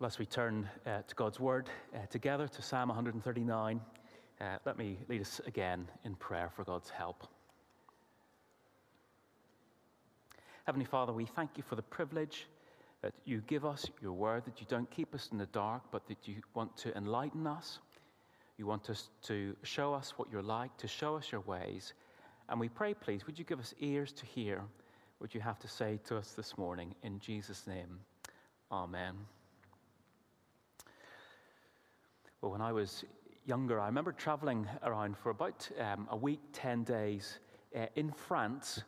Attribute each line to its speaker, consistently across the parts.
Speaker 1: As we turn uh, to God's Word uh, together to Psalm 139, uh, let me lead us again in prayer for God's help. Heavenly Father, we thank you for the privilege that you give us your word, that you don't keep us in the dark, but that you want to enlighten us. You want us to show us what you're like, to show us your ways. And we pray, please, would you give us ears to hear what you have to say to us this morning? In Jesus' name, amen. Well, when I was younger, I remember traveling around for about um, a week, 10 days uh, in France,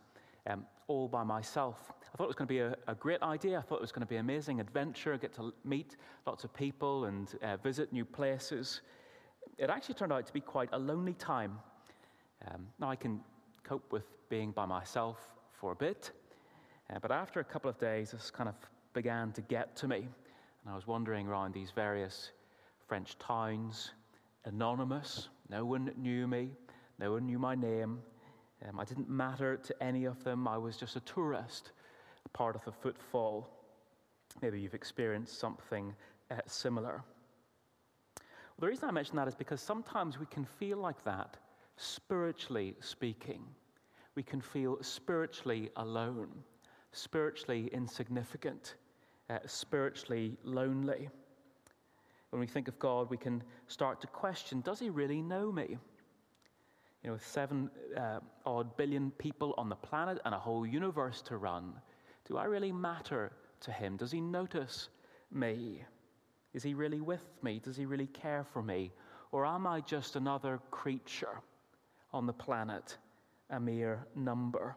Speaker 1: um, all by myself. I thought it was going to be a, a, great idea. I thought it was going to be an amazing adventure, get to meet lots of people and uh, visit new places. It actually turned out to be quite a lonely time. Um, now I can cope with being by myself for a bit, uh, but after a couple of days, this kind of began to get to me. And I was wandering around these various French towns, anonymous. No one knew me, no one knew my name. Um, I didn't matter to any of them. I was just a tourist, part of the footfall. Maybe you've experienced something uh, similar. Well, the reason I mention that is because sometimes we can feel like that, spiritually speaking. We can feel spiritually alone, spiritually insignificant, uh, spiritually lonely when we think of God, we can start to question does he really know me? You know, with seven uh, odd billion people on the planet and a whole universe to run, do I really matter to him? Does he notice me? Is he really with me? Does he really care for me? Or am I just another creature on the planet, a mere number?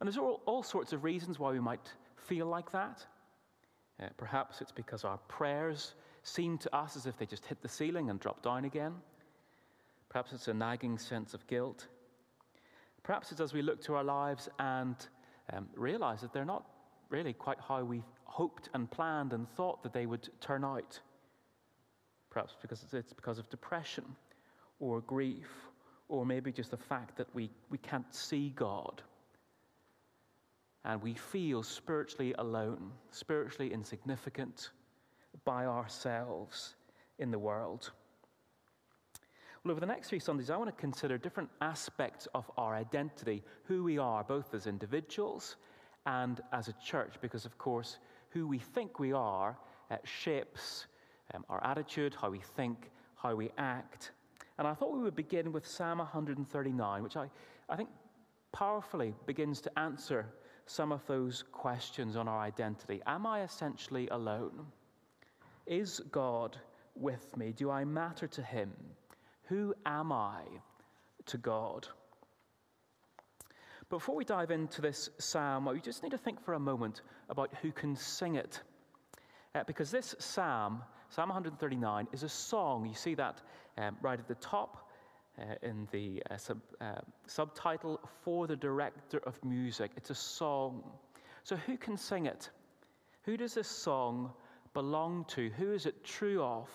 Speaker 1: And there's all, all sorts of reasons why we might feel like that. Uh, perhaps it's because our prayers seem to us as if they just hit the ceiling and drop down again. Perhaps it's a nagging sense of guilt. Perhaps it's as we look to our lives and um, realize that they're not really quite how we hoped and planned and thought that they would turn out. Perhaps because it's because of depression or grief, or maybe just the fact that we, we can't see God and we feel spiritually alone, spiritually insignificant by ourselves in the world. Well, over the next three Sundays, I want to consider different aspects of our identity, who we are, both as individuals and as a church, because, of course, who we think we are uh, shapes um, our attitude, how we think, how we act. And I thought we would begin with Psalm 139, which I, I think powerfully begins to answer some of those questions on our identity. Am I essentially alone? Is God with me? Do I matter to Him? Who am I to God? Before we dive into this psalm, we just need to think for a moment about who can sing it. Uh, because this psalm, Psalm 139, is a song. You see that um, right at the top uh, in the uh, sub, uh, subtitle for the director of music. It's a song. So, who can sing it? Who does this song belong to? Who is it true of?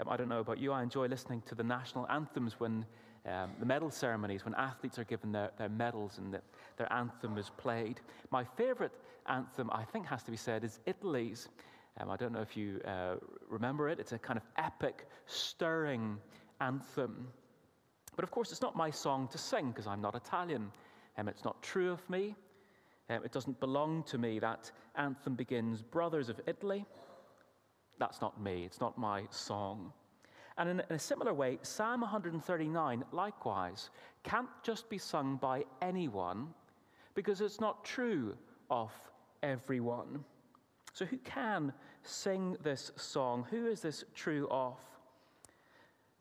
Speaker 1: Um, I don't know about you, I enjoy listening to the national anthems when um, the medal ceremonies, when athletes are given their, their medals and the, their anthem is played. My favorite anthem, I think, has to be said, is Italy's. Um, I don't know if you uh, remember it. It's a kind of epic, stirring anthem. But of course, it's not my song to sing because I'm not Italian. Um, it's not true of me. Um, it doesn't belong to me. That anthem begins, Brothers of Italy. That's not me. It's not my song. And in, in a similar way, Psalm 139, likewise, can't just be sung by anyone because it's not true of everyone. So, who can sing this song? Who is this true of?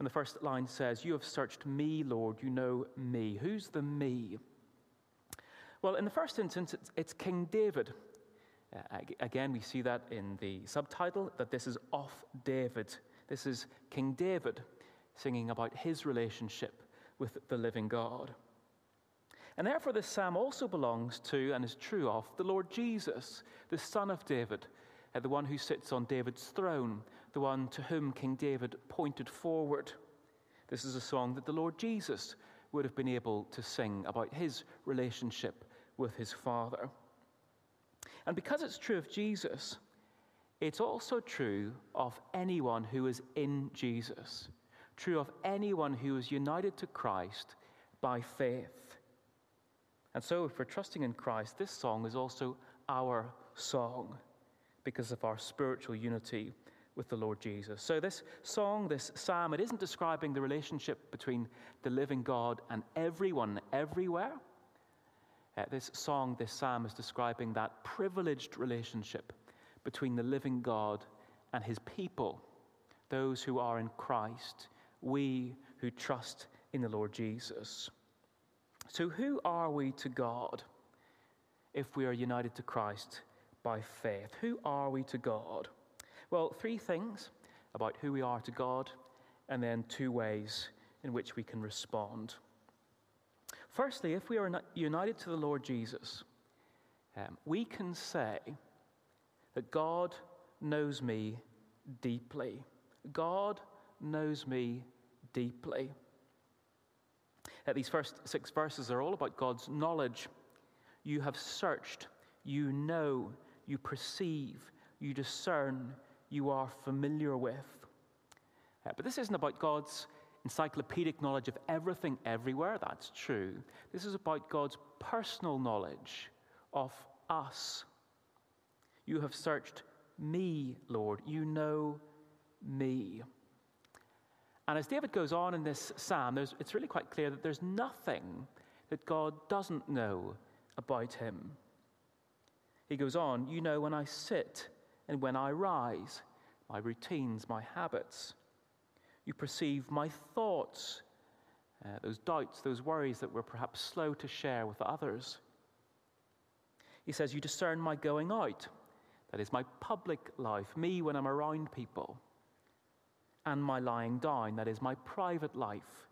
Speaker 1: And the first line says, You have searched me, Lord, you know me. Who's the me? Well, in the first instance, it's, it's King David. Uh, again, we see that in the subtitle that this is off David. This is King David singing about his relationship with the living God. And therefore, this psalm also belongs to and is true of the Lord Jesus, the Son of David, uh, the one who sits on David's throne, the one to whom King David pointed forward. This is a song that the Lord Jesus would have been able to sing about his relationship with his Father. And because it's true of Jesus, it's also true of anyone who is in Jesus, true of anyone who is united to Christ by faith. And so, if we're trusting in Christ, this song is also our song because of our spiritual unity with the Lord Jesus. So, this song, this psalm, it isn't describing the relationship between the living God and everyone everywhere. Uh, this song, this psalm is describing that privileged relationship between the living God and his people, those who are in Christ, we who trust in the Lord Jesus. So, who are we to God if we are united to Christ by faith? Who are we to God? Well, three things about who we are to God, and then two ways in which we can respond. Firstly, if we are united to the Lord Jesus, um, we can say that God knows me deeply. God knows me deeply. Uh, these first six verses are all about God's knowledge. You have searched, you know, you perceive, you discern, you are familiar with. Uh, but this isn't about God's encyclopedic knowledge of everything everywhere, that's true. This is about God's personal knowledge of us. You have searched me, Lord. You know me. And as David goes on in this psalm, it's really quite clear that there's nothing that God doesn't know about him. He goes on, You know when I sit and when I rise, my routines, my habits. You perceive my thoughts, uh, those doubts, those worries that we're perhaps slow to share with others. He says, You discern my going out, that is, my public life, me when I'm around people and my lying down, that is, my private life,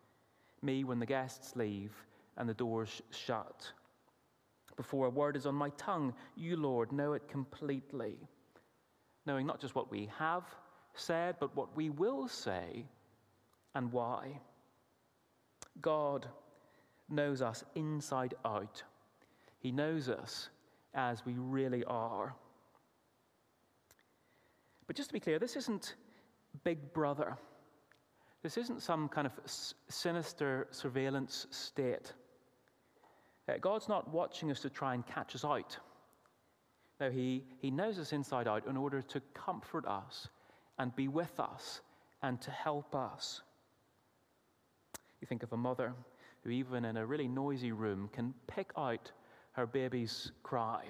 Speaker 1: me when the guests leave and the doors shut. Before a word is on my tongue, you, Lord, know it completely, knowing not just what we have said, but what we will say and why. God knows us inside out, He knows us as we really are. But just to be clear, this isn't big brother. This isn't some kind of sinister surveillance state. Uh, God's not watching us to try and catch us out. No, he, he knows us inside out in order to comfort us and be with us and to help us. You think of a mother who, even in a really noisy room, can pick out her baby's cry,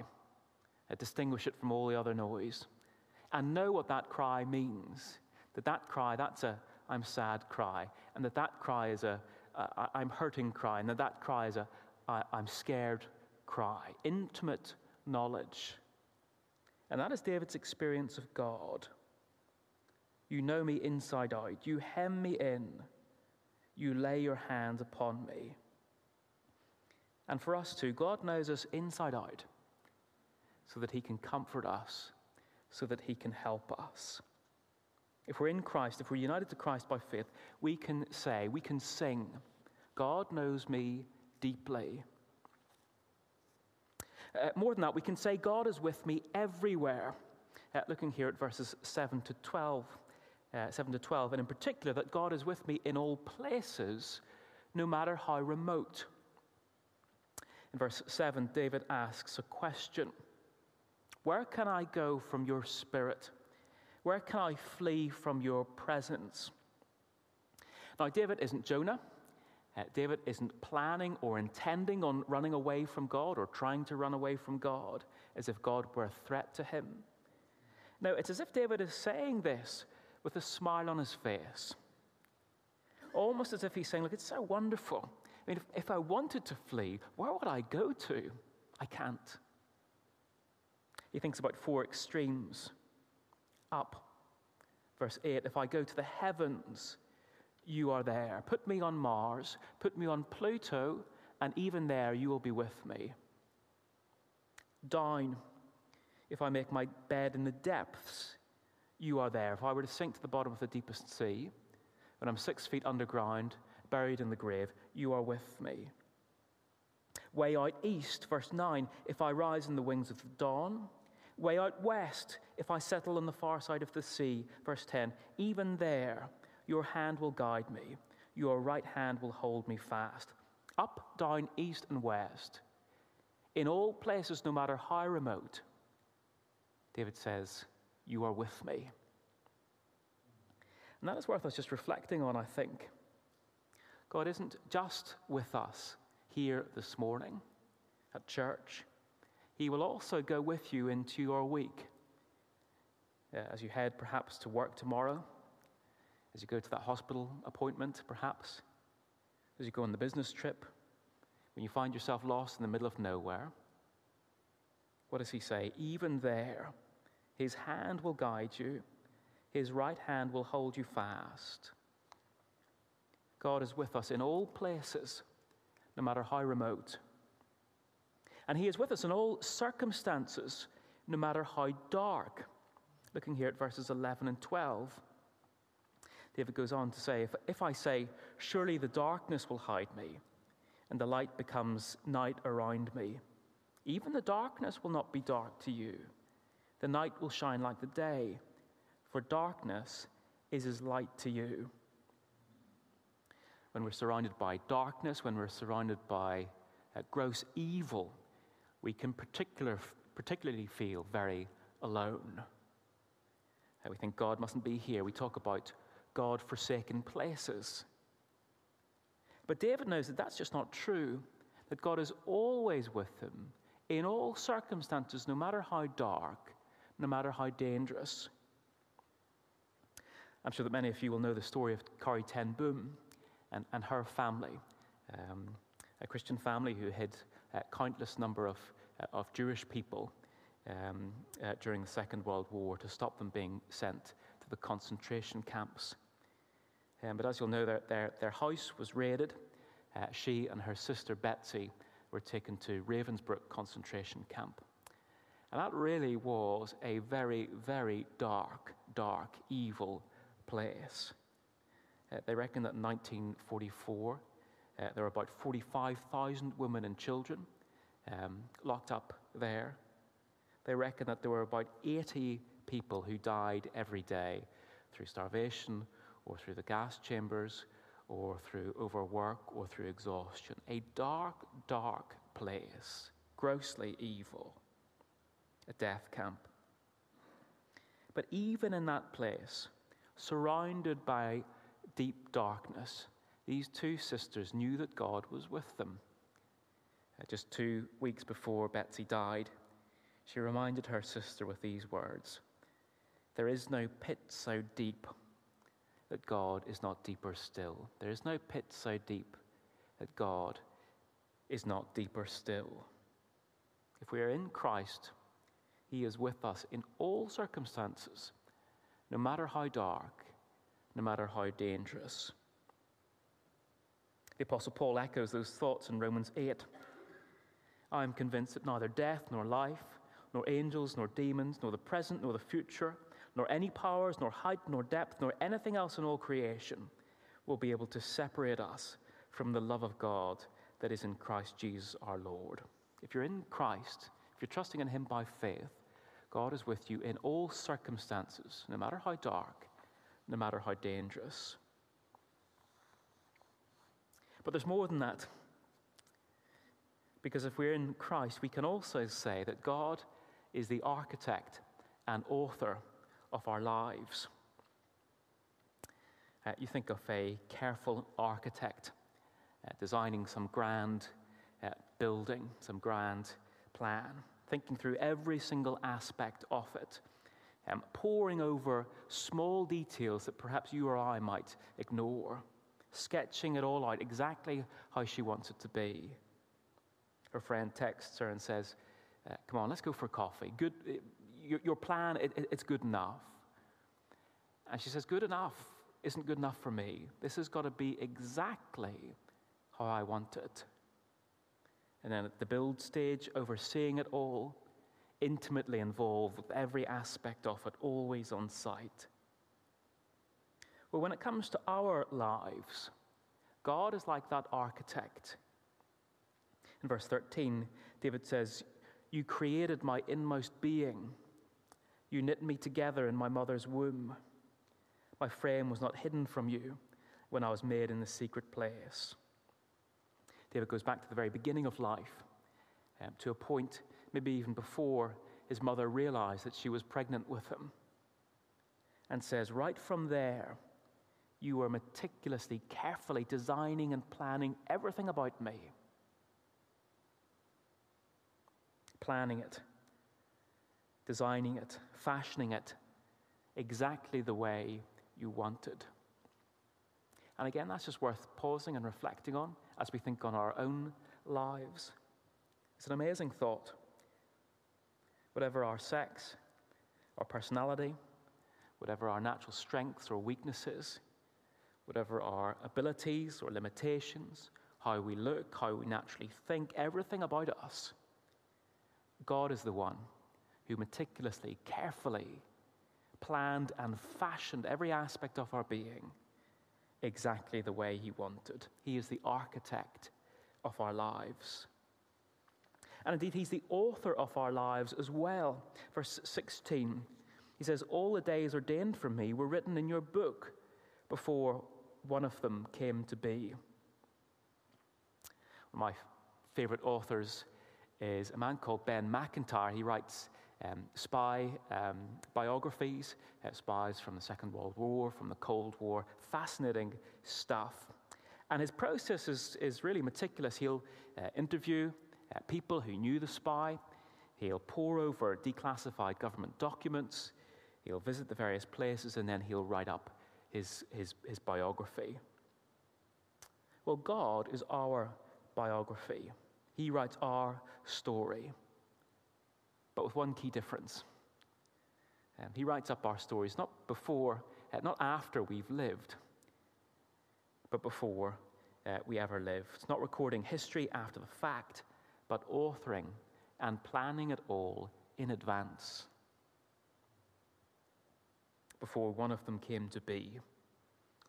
Speaker 1: uh, distinguish it from all the other noise, and know what that cry means that that cry, that's a I'm sad cry, and that that cry is a a I'm hurting cry, and that that cry is a I, I'm scared cry. Intimate knowledge. And that is David's experience of God. You know me inside out. You hem me in. You lay your hands upon me. And for us too, God knows us inside out so that he can comfort us, so that he can help us. If we're in Christ, if we're united to Christ by faith, we can say, we can sing, God knows me deeply. Uh, more than that, we can say, God is with me everywhere. Uh, looking here at verses 7 to 12, uh, 7 to 12, and in particular, that God is with me in all places, no matter how remote. In verse 7, David asks a question Where can I go from your spirit? Where can I flee from your presence? Now, David isn't Jonah. Uh, David isn't planning or intending on running away from God or trying to run away from God as if God were a threat to him. No, it's as if David is saying this with a smile on his face. Almost as if he's saying, Look, it's so wonderful. I mean, if, if I wanted to flee, where would I go to? I can't. He thinks about four extremes up. Verse 8 If I go to the heavens, you are there. Put me on Mars, put me on Pluto, and even there you will be with me. Down. If I make my bed in the depths, you are there. If I were to sink to the bottom of the deepest sea, when I'm six feet underground, buried in the grave, you are with me. Way out east, verse 9 If I rise in the wings of the dawn, way out west, if I settle on the far side of the sea. Verse 10 Even there, your hand will guide me, your right hand will hold me fast. Up, down, east, and west, in all places, no matter how remote, David says, You are with me. And that is worth us just reflecting on, I think. God isn't just with us here this morning at church, He will also go with you into your week. Uh, as you head perhaps to work tomorrow, as you go to that hospital appointment, perhaps, as you go on the business trip, when you find yourself lost in the middle of nowhere. What does he say? Even there, his hand will guide you, his right hand will hold you fast. God is with us in all places, no matter how remote. And he is with us in all circumstances, no matter how dark. Looking here at verses 11 and 12. David goes on to say, if, if I say, Surely the darkness will hide me, and the light becomes night around me, even the darkness will not be dark to you. The night will shine like the day, for darkness is as light to you. When we're surrounded by darkness, when we're surrounded by uh, gross evil, we can particular, particularly feel very alone. Uh, we think God mustn't be here. We talk about God forsaken places. But David knows that that's just not true, that God is always with him in all circumstances, no matter how dark, no matter how dangerous. I'm sure that many of you will know the story of Corrie Ten Boom and, and her family, um, a Christian family who hid a countless number of, uh, of Jewish people um, uh, during the Second World War to stop them being sent to the concentration camps. Um, but as you'll know, their, their, their house was raided. Uh, she and her sister Betsie were taken to Ravensbrück concentration camp. And that really was a very, very dark, dark, evil place. Uh, they reckon that in 1944, uh, there were about 45,000 women and children um, locked up there. They reckon that there were about 80 people who died every day through starvation or through the gas chambers or through overwork or through exhaustion. A dark, dark place, grossly evil, a death camp. But even in that place, surrounded by deep darkness, these two sisters knew that God was with them. Uh, just two weeks before Betsie died, she reminded her sister with these words There is no pit so deep that God is not deeper still. There is no pit so deep that God is not deeper still. If we are in Christ, He is with us in all circumstances, no matter how dark, no matter how dangerous. The Apostle Paul echoes those thoughts in Romans 8. I am convinced that neither death nor life, nor angels nor demons, nor the present nor the future, nor any powers, nor height, nor depth, nor anything else in all creation will be able to separate us from the love of God that is in Christ Jesus our Lord. If you're in Christ, if you're trusting in Him by faith, God is with you in all circumstances, no matter how dark, no matter how dangerous. But there's more than that. Because if we're in Christ, we can also say that God is the architect and author of our lives. Uh, you think of a careful architect uh, designing some grand uh, building, some grand plan, thinking through every single aspect of it, um, poring over small details that perhaps you or I might ignore, sketching it all out exactly how she wants it to be. Her friend texts her and says, uh, Come on, let's go for coffee. Good, your, your plan, it, it, it's good enough. And she says, Good enough isn't good enough for me. This has got to be exactly how I want it. And then at the build stage, overseeing it all, intimately involved with every aspect of it, always on site. Well, when it comes to our lives, God is like that architect. In verse 13, David says, You created my inmost being. You knit me together in my mother's womb. My frame was not hidden from you when I was made in the secret place. David goes back to the very beginning of life, um, to a point maybe even before his mother realized that she was pregnant with him, and says, Right from there, you were meticulously, carefully designing and planning everything about me. Planning it, designing it, fashioning it exactly the way you wanted. And again, that's just worth pausing and reflecting on as we think on our own lives. It's an amazing thought. Whatever our sex, our personality, whatever our natural strengths or weaknesses, whatever our abilities or limitations, how we look, how we naturally think, everything about us, God is the one who meticulously, carefully planned and fashioned every aspect of our being exactly the way He wanted. He is the architect of our lives. And indeed, He's the author of our lives as well. Verse 16, He says, All the days ordained for me were written in your book before one of them came to be. One of my favorite authors is a man called Ben Macintyre. He writes um, spy um, biographies, uh, spies from the Second World War, from the Cold War, fascinating stuff. And his process is, is really meticulous. He'll uh, interview uh, people who knew the spy, he'll pore over declassified government documents, he'll visit the various places, and then he'll write up his, his, his biography. Well, God is our biography. He writes our story, but with one key difference. Um, he writes up our stories not before, uh, not after we've lived, but before uh, we ever live. It's not recording history after the fact, but authoring and planning it all in advance before one of them came to be.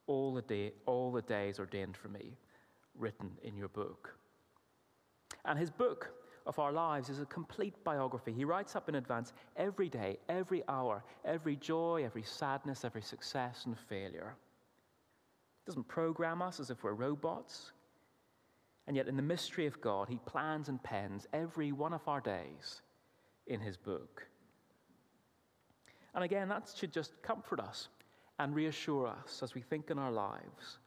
Speaker 1: All the, day, all the days ordained for me, written in your book. And his book of our lives is a complete biography. He writes up in advance every day, every hour, every joy, every sadness, every success and failure. He doesn't program us as if we're robots. And yet, in the mystery of God, He plans and pens every one of our days in His book. And again, that should just comfort us and reassure us as we think in our lives.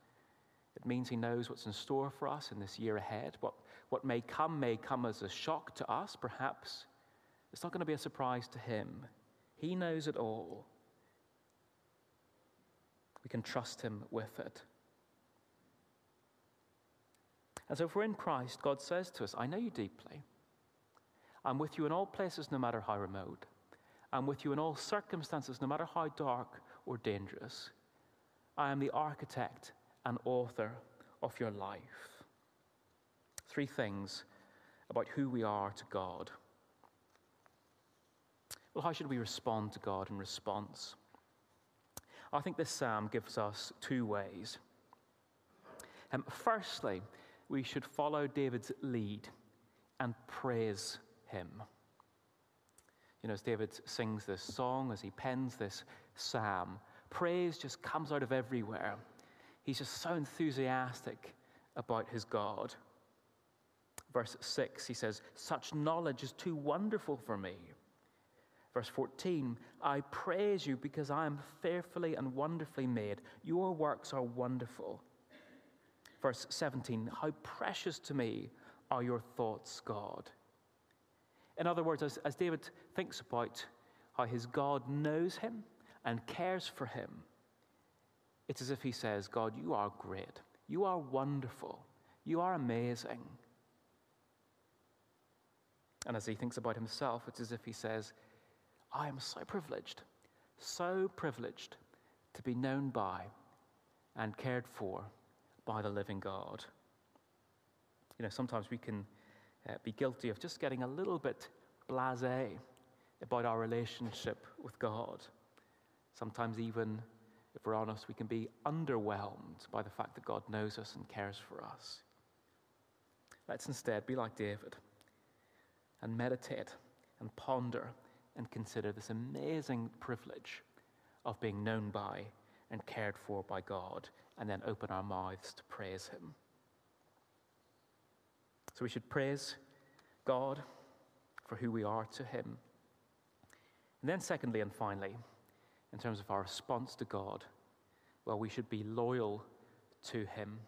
Speaker 1: It means He knows what's in store for us in this year ahead. What, what may come may come as a shock to us, perhaps. It's not going to be a surprise to Him. He knows it all. We can trust Him with it. And so, if we're in Christ, God says to us, I know you deeply. I'm with you in all places, no matter how remote. I'm with you in all circumstances, no matter how dark or dangerous. I am the architect and author of your life. Three things about who we are to God. Well, how should we respond to God in response? I think this psalm gives us two ways. Um, firstly, we should follow David's lead and praise him. You know, as David sings this song, as he pens this psalm, praise just comes out of everywhere. He's just so enthusiastic about his God. Verse 6, he says, Such knowledge is too wonderful for me. Verse 14, I praise you because I am fearfully and wonderfully made. Your works are wonderful. Verse 17, How precious to me are your thoughts, God. In other words, as, as David thinks about how his God knows him and cares for him, it's as if he says, God, you are great. You are wonderful. You are amazing. And as he thinks about himself, it's as if he says, I am so privileged, so privileged to be known by and cared for by the living God. You know, sometimes we can uh, be guilty of just getting a little bit blase about our relationship with God. Sometimes, even if we're honest, we can be underwhelmed by the fact that God knows us and cares for us. Let's instead be like David and meditate and ponder and consider this amazing privilege of being known by and cared for by God, and then open our mouths to praise Him. So we should praise God for who we are to Him. And then, secondly and finally, in terms of our response to God, well, we should be loyal to Him.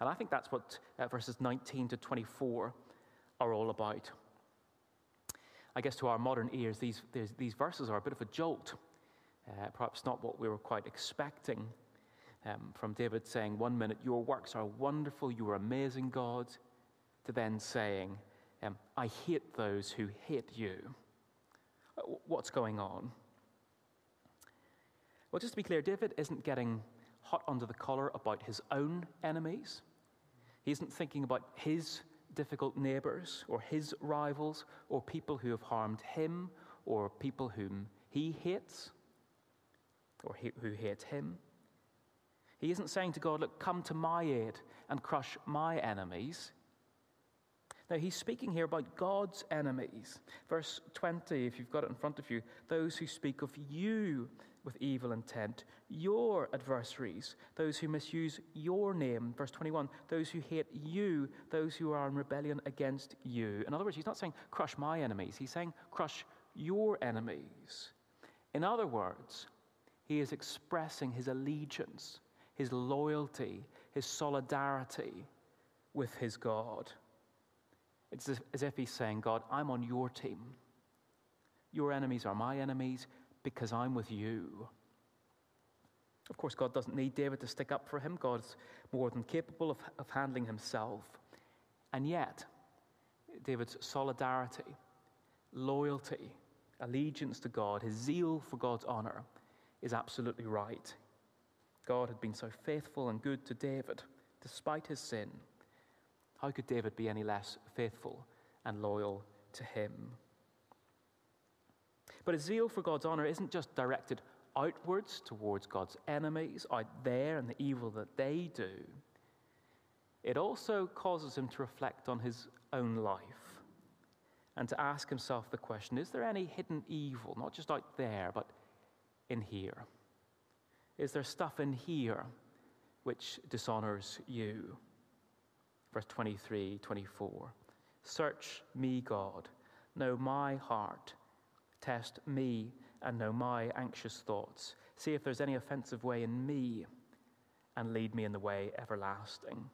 Speaker 1: And I think that's what uh, verses 19 to 24 are all about. I guess to our modern ears, these, these, these verses are a bit of a jolt. Uh, perhaps not what we were quite expecting um, from David saying, one minute, Your works are wonderful, you are amazing, God, to then saying, um, I hate those who hate you. What's going on? Well, just to be clear, David isn't getting hot under the collar about his own enemies. He isn't thinking about his difficult neighbors or his rivals or people who have harmed him or people whom he hates or he, who hate him. He isn't saying to God, Look, come to my aid and crush my enemies. Now, he's speaking here about God's enemies. Verse 20, if you've got it in front of you, those who speak of you with evil intent, your adversaries, those who misuse your name. Verse 21, those who hate you, those who are in rebellion against you. In other words, he's not saying crush my enemies, he's saying crush your enemies. In other words, he is expressing his allegiance, his loyalty, his solidarity with his God. It's as if he's saying, God, I'm on your team. Your enemies are my enemies because I'm with you. Of course, God doesn't need David to stick up for him. God's more than capable of, of handling himself. And yet, David's solidarity, loyalty, allegiance to God, his zeal for God's honor is absolutely right. God had been so faithful and good to David despite his sin. How could David be any less faithful and loyal to him? But his zeal for God's honor isn't just directed outwards towards God's enemies out there and the evil that they do. It also causes him to reflect on his own life and to ask himself the question is there any hidden evil, not just out there, but in here? Is there stuff in here which dishonors you? Verse 23, 24. Search me, God, know my heart, test me, and know my anxious thoughts. See if there's any offensive way in me, and lead me in the way everlasting.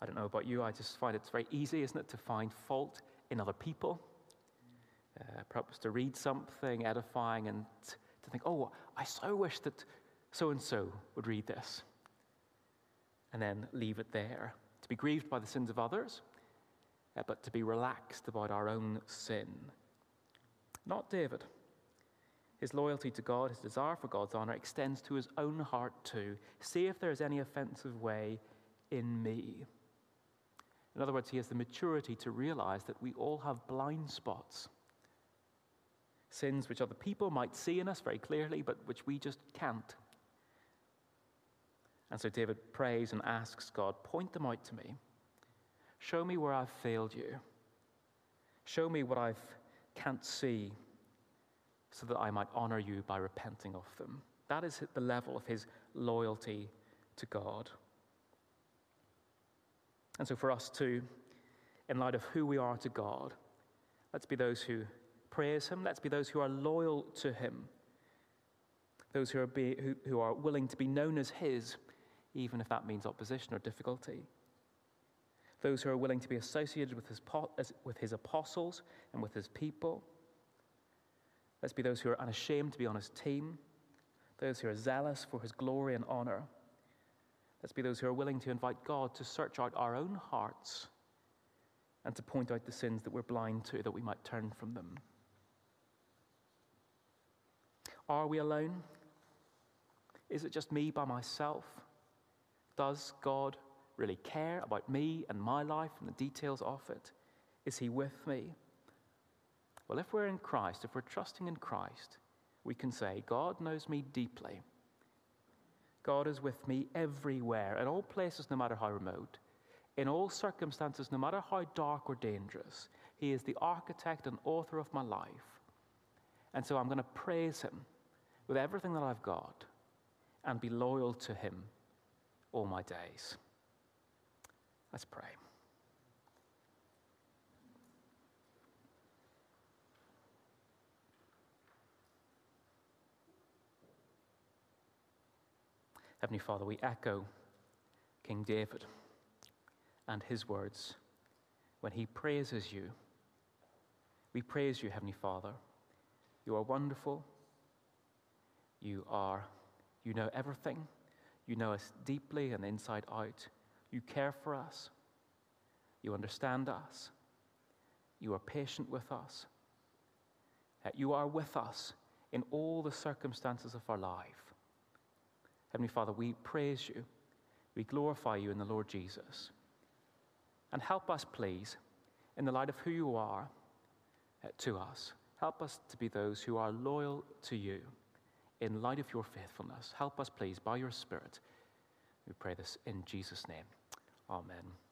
Speaker 1: I don't know about you, I just find it's very easy, isn't it, to find fault in other people. Uh, perhaps to read something edifying and to think, oh, I so wish that so and so would read this and then leave it there. To be grieved by the sins of others, uh, but to be relaxed about our own sin. Not David. His loyalty to God, his desire for God's honor, extends to his own heart too. See if there is any offensive way in me. In other words, he has the maturity to realize that we all have blind spots. Sins which other people might see in us very clearly, but which we just can't. And so David prays and asks God, point them out to me. Show me where I've failed you. Show me what I can't see so that I might honor you by repenting of them. That is the level of his loyalty to God. And so, for us too, in light of who we are to God, let's be those who praise him, let's be those who are loyal to him, those who are, be, who, who are willing to be known as his even if that means opposition or difficulty. Those who are willing to be associated with his, with his apostles and with his people. Let's be those who are unashamed to be on his team, those who are zealous for his glory and honor. Let's be those who are willing to invite God to search out our own hearts and to point out the sins that we're blind to, that we might turn from them. Are we alone? Is it just me by myself? Does God really care about me and my life and the details of it? Is He with me? Well, if we're in Christ, if we're trusting in Christ, we can say, God knows me deeply. God is with me everywhere, in all places, no matter how remote, in all circumstances, no matter how dark or dangerous. He is the architect and author of my life. And so I'm going to praise Him with everything that I've got and be loyal to Him all my days. Let's pray. Heavenly Father, we echo King David and his words when he praises you. We praise you, Heavenly Father. You are wonderful. You are, you know everything. You know us deeply and inside out. You care for us. You understand us. You are patient with us. You are with us in all the circumstances of our life. Heavenly Father, we praise you. We glorify you in the Lord Jesus. And help us, please, in the light of who you are uh, to us. Help us to be those who are loyal to you in light of your faithfulness. Help us, please, by your Spirit. We pray this in Jesus' name. Amen.